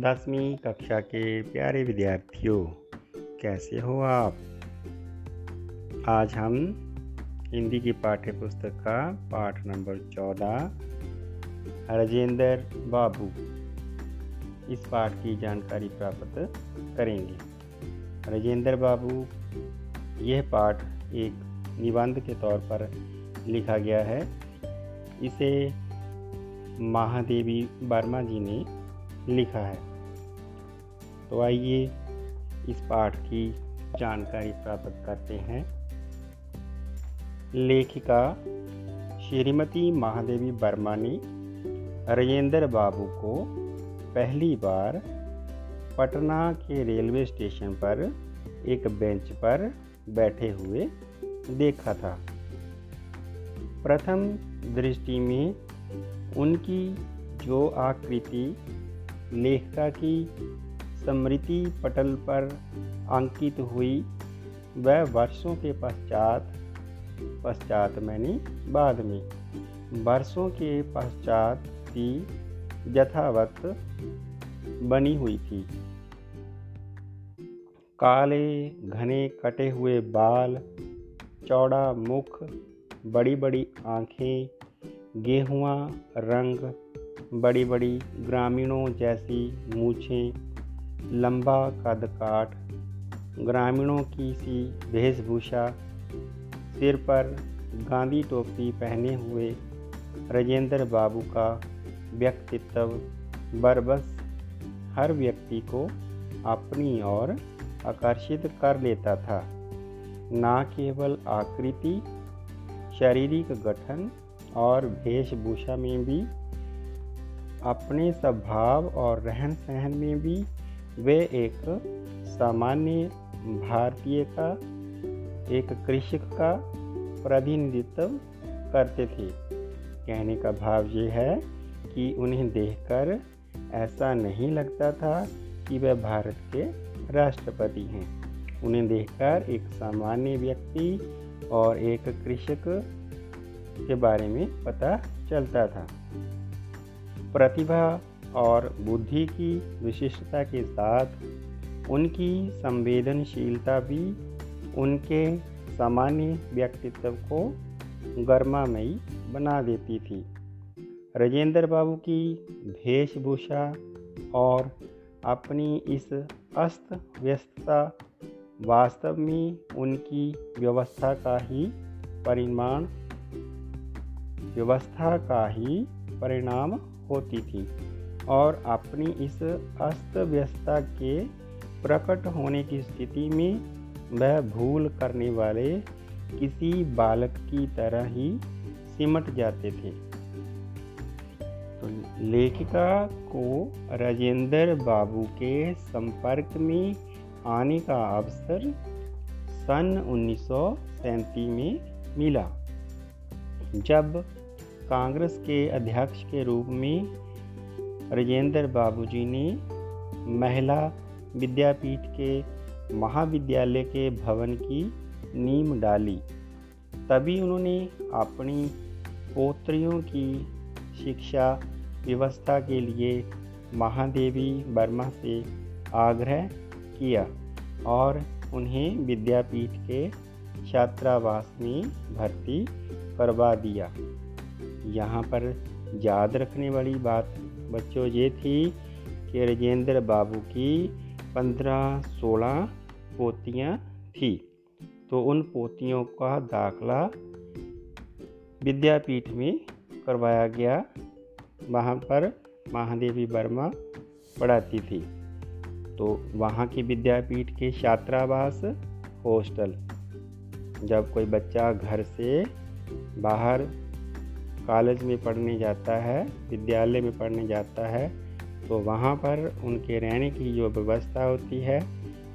दसवीं कक्षा के प्यारे विद्यार्थियों, कैसे हो आप? आज हम हिंदी की पाठ्य पुस्तक का पाठ नंबर चौदह, राजेंद्र बाबू। इस पाठ की जानकारी प्राप्त करेंगे। राजेंद्र बाबू, यह पाठ एक निबंध के तौर पर लिखा गया है। इसे महादेवी वर्मा जी ने लिखा है। तो आइए इस पाठ की जानकारी प्राप्त करते हैं। लेखिका श्रीमती महादेवी वर्मा ने राजेंद्र बाबू को पहली बार पटना के रेलवे स्टेशन पर एक बेंच पर बैठे हुए देखा था। प्रथम दृष्टि में उनकी जो आकृति लेखिका की स्मृति पटल पर अंकित हुई। वह वर्षों के पश्चात पश्चात मैंने बाद में, वर्षों के पश्चात की यथावत बनी हुई थी। काले घने कटे हुए बाल, चौड़ा मुख बड़ी बड़ी आँखें, गेहुआ रंग बड़ी बड़ी ग्रामीणों जैसी मूछें लंबा कद काट, ग्रामीणों की सी वेशभूषा, सिर पर गांधी टोपी पहने हुए राजेंद्र बाबू का व्यक्तित्व, बरबस हर व्यक्ति को अपनी ओर आकर्षित कर लेता था। न केवल आकृति, शारीरिक गठन और वेशभूषा में भी, अपने स्वभाव और रहन सहन में भी वे एक सामान्य भारतीय का, एक कृषक का प्रतिनिधित्व करते थे। कहने का भाव ये है कि उन्हें देखकर ऐसा नहीं लगता था कि वे भारत के राष्ट्रपति हैं। उन्हें देखकर एक सामान्य व्यक्ति और एक कृषक के बारे में पता चलता था। प्रतिभा और बुद्धि की विशिष्टता के साथ उनकी संवेदनशीलता भी उनके सामान्य व्यक्तित्व को गर्मामयी बना देती थी। राजेंद्र बाबू की वेशभूषा और अपनी इस अस्त व्यस्तता वास्तव में उनकी व्यवस्था का ही परिमाण, व्यवस्था का ही परिणाम होती थी। और अपनी इस अस्त व्यस्तता के प्रकट होने की स्थिति में वह भूल करने वाले किसी बालक की तरह ही सिमट जाते थे। तो लेखिका को राजेंद्र बाबू के संपर्क में आने का अवसर सन उन्नीस में मिला, जब कांग्रेस के अध्यक्ष के रूप में राजेंद्र बाबूजी ने महिला विद्यापीठ के महाविद्यालय के भवन की नींव डाली। तभी उन्होंने अपनी पोत्रियों की शिक्षा व्यवस्था के लिए महादेवी वर्मा से आग्रह किया और उन्हें विद्यापीठ के छात्रावास में भर्ती करवा दिया। यहाँ पर याद रखने वाली बात बच्चों, ये थी कि राजेंद्र बाबू की पंद्रह सोलह पोतियाँ थी। तो उन पोतियों का दाखला विद्यापीठ में करवाया गया। वहाँ पर महादेवी वर्मा पढ़ाती थी। तो वहाँ की विद्यापीठ के छात्रावास हॉस्टल, जब कोई बच्चा घर से बाहर कॉलेज में पढ़ने जाता है, विद्यालय में पढ़ने जाता है तो वहाँ पर उनके रहने की जो व्यवस्था होती है,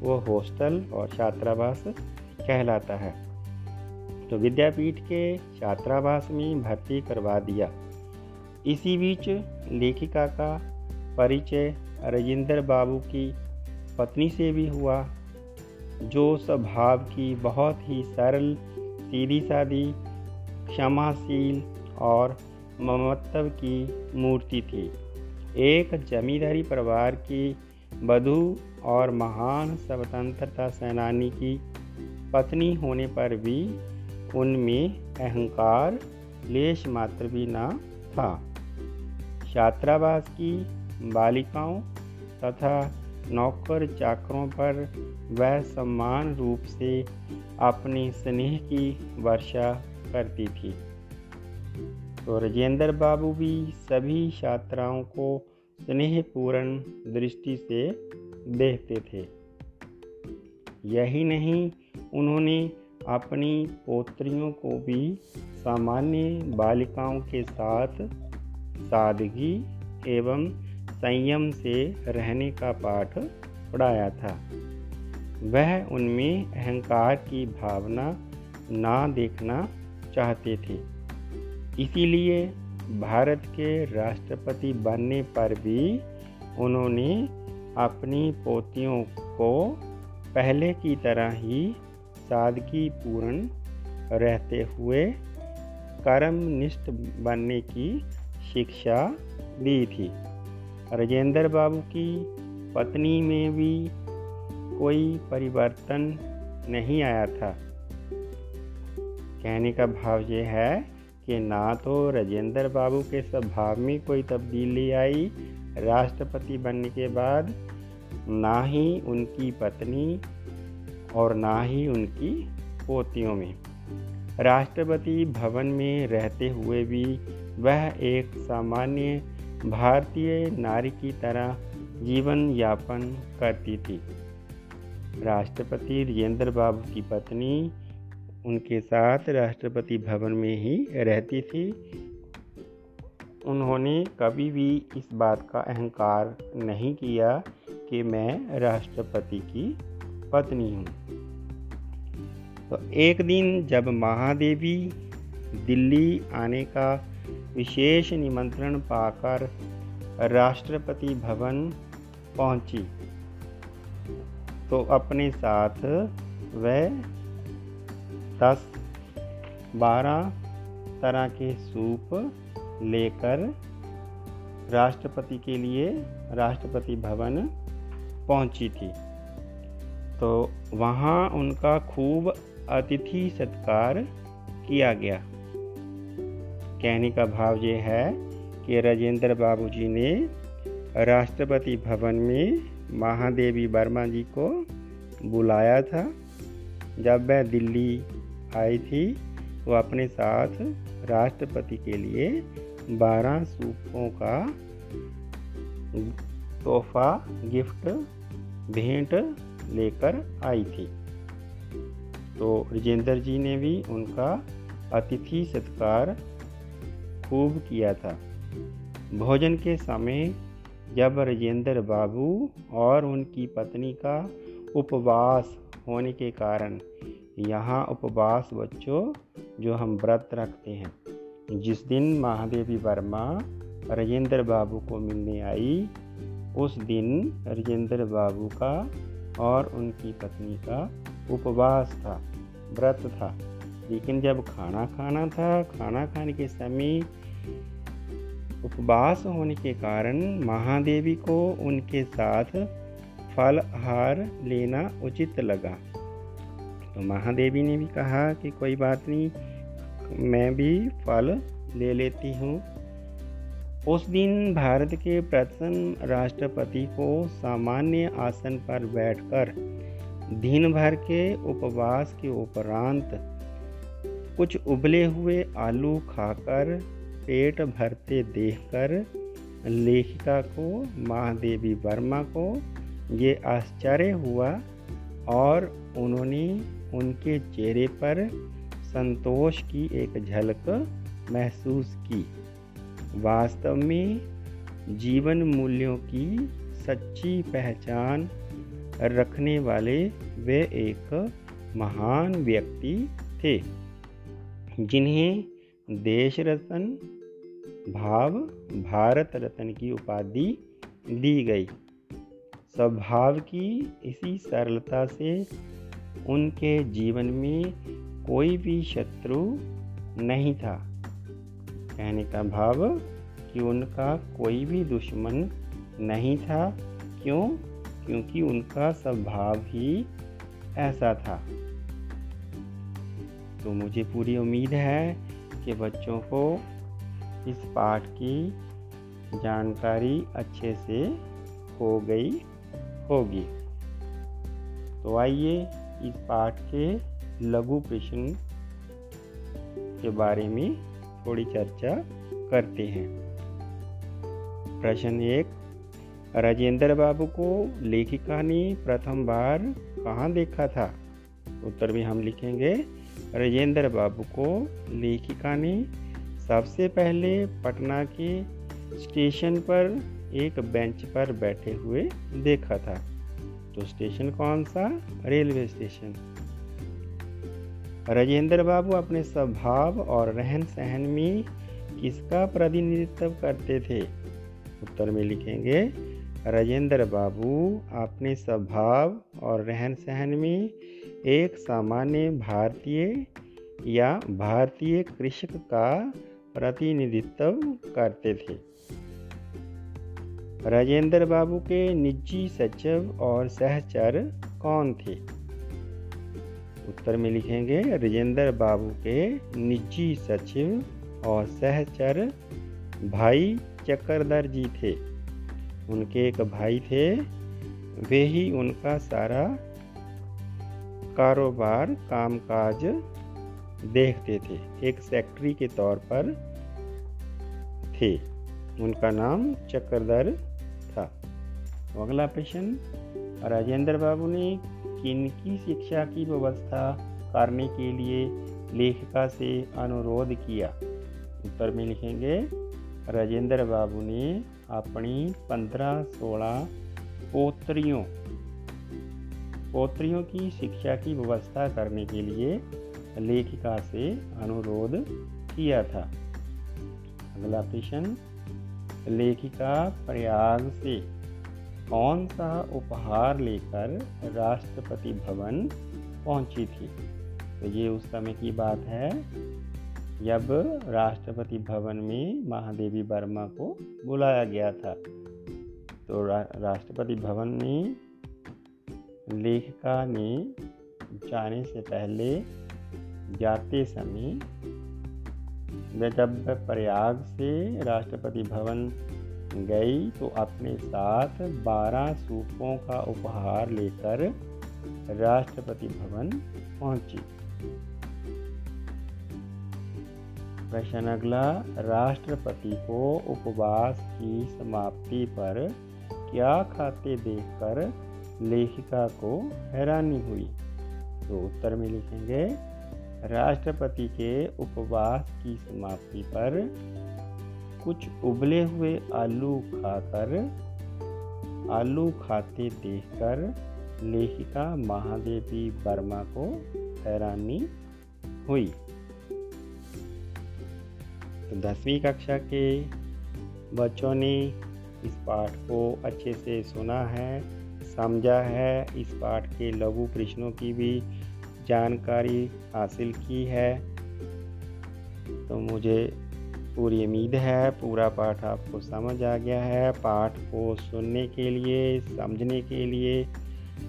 वो हॉस्टल और छात्रावास कहलाता है। तो विद्यापीठ के छात्रावास में भर्ती करवा दिया। इसी बीच लेखिका का परिचय राजेंद्र बाबू की पत्नी से भी हुआ, जो स्वभाव की बहुत ही सरल सीधी सादी क्षमाशील और ममत्व की मूर्ति थी। एक जमींदारी परिवार की वधु और महान स्वतंत्रता सेनानी की पत्नी होने पर भी उनमें अहंकार, लेश मात्र भी न था। छात्रावास की बालिकाओं तथा नौकर चाकरों पर वह सम्मान रूप से अपने स्नेह की वर्षा करती थी। तो राजेंद्र बाबू भी सभी छात्राओं को स्नेहपूर्ण दृष्टि से देखते थे। यही नहीं, उन्होंने अपनी पोत्रियों को भी सामान्य बालिकाओं के साथ सादगी एवं संयम से रहने का पाठ पढ़ाया था। वह उनमें अहंकार की भावना ना देखना चाहते थे। इसीलिए भारत के राष्ट्रपति बनने पर भी उन्होंने अपनी पोतियों को पहले की तरह ही सादगी पूर्ण रहते हुए कर्मनिष्ठ बनने की शिक्षा दी थी। राजेंद्र बाबू की पत्नी में भी कोई परिवर्तन नहीं आया था। कहने का भाव ये है कि ना तो राजेंद्र बाबू के स्वभाव में कोई तब्दीली आई राष्ट्रपति बनने के बाद, ना ही उनकी पत्नी और ना ही उनकी पोतियों में। राष्ट्रपति भवन में रहते हुए भी वह एक सामान्य भारतीय नारी की तरह जीवन यापन करती थी। राष्ट्रपति राजेंद्र बाबू की पत्नी उनके साथ राष्ट्रपति भवन में ही रहती थी। उन्होंने कभी भी इस बात का अहंकार नहीं किया कि मैं राष्ट्रपति की पत्नी हूँ। तो एक दिन जब महादेवी दिल्ली आने का विशेष निमंत्रण पाकर राष्ट्रपति भवन पहुँची तो अपने साथ वह दस, बारह तरह के सूप लेकर राष्ट्रपति के लिए राष्ट्रपति भवन पहुँची थी। तो वहाँ उनका खूब अतिथि सत्कार किया गया। कहने का भाव ये है कि राजेंद्र बाबूजी ने राष्ट्रपति भवन में महादेवी वर्मा जी को बुलाया था। जब वह दिल्ली आई थी, वो अपने साथ राष्ट्रपति के लिए बारह सूपों का तोहफा, गिफ्ट, भेंट लेकर आई थी। तो राजेंद्र जी ने भी उनका अतिथि सत्कार खूब किया था। भोजन के समय जब राजेंद्र बाबू और उनकी पत्नी का उपवास होने के कारण यहाँ उपवास बच्चों, जो हम व्रत रखते हैं। जिस दिन महादेवी वर्मा राजेंद्र बाबू को मिलने आई, उस दिन राजेंद्र बाबू का और उनकी पत्नी का उपवास था, व्रत था। लेकिन जब खाना खाना था, खाना खाने के समय उपवास होने के कारण महादेवी को उनके साथ फल आहार लेना उचित लगा। तो महादेवी ने भी कहा कि कोई बात नहीं, मैं भी फल ले लेती हूँ। उस दिन भारत के प्रथम राष्ट्रपति को सामान्य आसन पर बैठकर दिन भर के उपवास के उपरांत कुछ उबले हुए आलू खाकर पेट भरते देखकर लेखिका को, महादेवी वर्मा को ये आश्चर्य हुआ और उन्होंने उनके चेहरे पर संतोष की एक झलक महसूस की। वास्तव में जीवन मूल्यों की सच्ची पहचान रखने वाले वे एक महान व्यक्ति थे, जिन्हें देश रत्न, भाव, भारत रत्न की उपाधि दी गई। स्वभाव की इसी सरलता से उनके जीवन में कोई भी शत्रु नहीं था। कहने का भाव कि उनका कोई भी दुश्मन नहीं था। क्यों? क्योंकि उनका स्वभाव ही ऐसा था। तो मुझे पूरी उम्मीद है कि बच्चों को इस पाठ की जानकारी अच्छे से हो गई होगी। तो आइए इस पाठ के लघु प्रश्न के बारे में थोड़ी चर्चा करते हैं। प्रश्न एक, राजेंद्र बाबू को लेखिका ने प्रथम बार कहाँ देखा था? उत्तर में हम लिखेंगे, राजेंद्र बाबू को लेखिका ने सबसे पहले पटना के स्टेशन पर एक बेंच पर बैठे हुए देखा था। तो स्टेशन कौन सा? Railway station. राजेंद्र बाबू अपने स्वभाव और रहन सहन में किसका प्रतिनिधित्व करते थे? उत्तर में लिखेंगे, राजेंद्र बाबू अपने स्वभाव और रहन सहन में एक सामान्य भारतीय या भारतीय कृषक का प्रतिनिधित्व करते थे। राजेंद्र बाबू के निजी सचिव और सहचर कौन थे? उत्तर में लिखेंगे, राजेंद्र बाबू के निजी सचिव और सहचर भाई चक्रधर जी थे। उनके एक भाई थे, वे ही उनका सारा कारोबार, कामकाज देखते थे। एक सेक्रेटरी के तौर पर थे। उनका नाम चक्रधर तो अगला प्रश्न, राजेंद्र बाबू ने किन की शिक्षा की व्यवस्था करने के लिए लेखिका से अनुरोध किया? उत्तर में लिखेंगे, राजेंद्र बाबू ने अपनी पंद्रह सोलह पोत्रियों पोत्रियों की शिक्षा की व्यवस्था करने के लिए लेखिका से अनुरोध किया था। अगला प्रश्न, लेखिका प्रयाग से कौन सा उपहार लेकर राष्ट्रपति भवन पहुँची थी? तो ये उस समय की बात है जब राष्ट्रपति भवन में महादेवी वर्मा को बुलाया गया था। तो रा, राष्ट्रपति भवन में लेखिका ने जाने से पहले जाते समय वे जब प्रयाग से राष्ट्रपति भवन गई तो अपने साथ बारह सूपों का उपहार लेकर राष्ट्रपति भवन पहुँची। प्रश्न अगला, राष्ट्रपति को उपवास की समाप्ति पर क्या खाते देखकर लेखिका को हैरानी हुई? तो उत्तर में लिखेंगे, राष्ट्रपति के उपवास की समाप्ति पर कुछ उबले हुए आलू खाकर, आलू खाते देखकर लेखिका महादेवी वर्मा को हैरानी हुई। तो दसवीं कक्षा के बच्चों ने इस पाठ को अच्छे से सुना है, समझा है। इस पाठ के लघु प्रश्नों की भी जानकारी हासिल की है। तो मुझे पूरी उम्मीद है, पूरा पाठ आपको समझ आ गया है। पाठ को सुनने के लिए, समझने के लिए,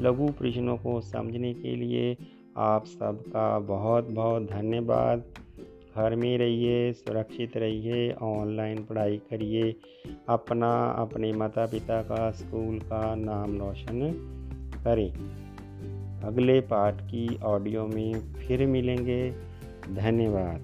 लघु प्रश्नों को समझने के लिए आप सबका बहुत बहुत धन्यवाद। घर में रहिए, सुरक्षित रहिए, ऑनलाइन पढ़ाई करिए। अपना, अपने माता पिता का, स्कूल का नाम रोशन करें। अगले पाठ की ऑडियो में फिर मिलेंगे। धन्यवाद।